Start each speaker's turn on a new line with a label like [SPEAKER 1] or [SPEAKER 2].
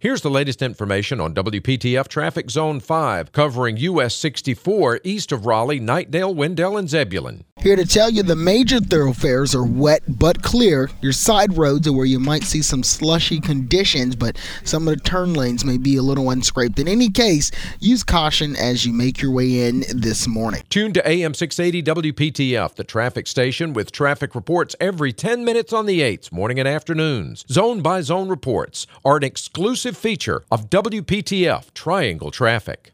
[SPEAKER 1] Here's the latest information on WPTF Traffic Zone 5, covering US 64 east of Raleigh, Knightdale, Wendell, and Zebulon.
[SPEAKER 2] Here to tell you the major thoroughfares are wet but clear. Your side roads are where you might see some slushy conditions, but some of the turn lanes may be a little unscraped. In any case, use caution as you make your way in this morning.
[SPEAKER 1] Tune to AM 680 WPTF, the traffic station with traffic reports every 10 minutes on the 8s, morning and afternoons. Zone by zone reports are an exclusive feature of WPTF Triangle Traffic.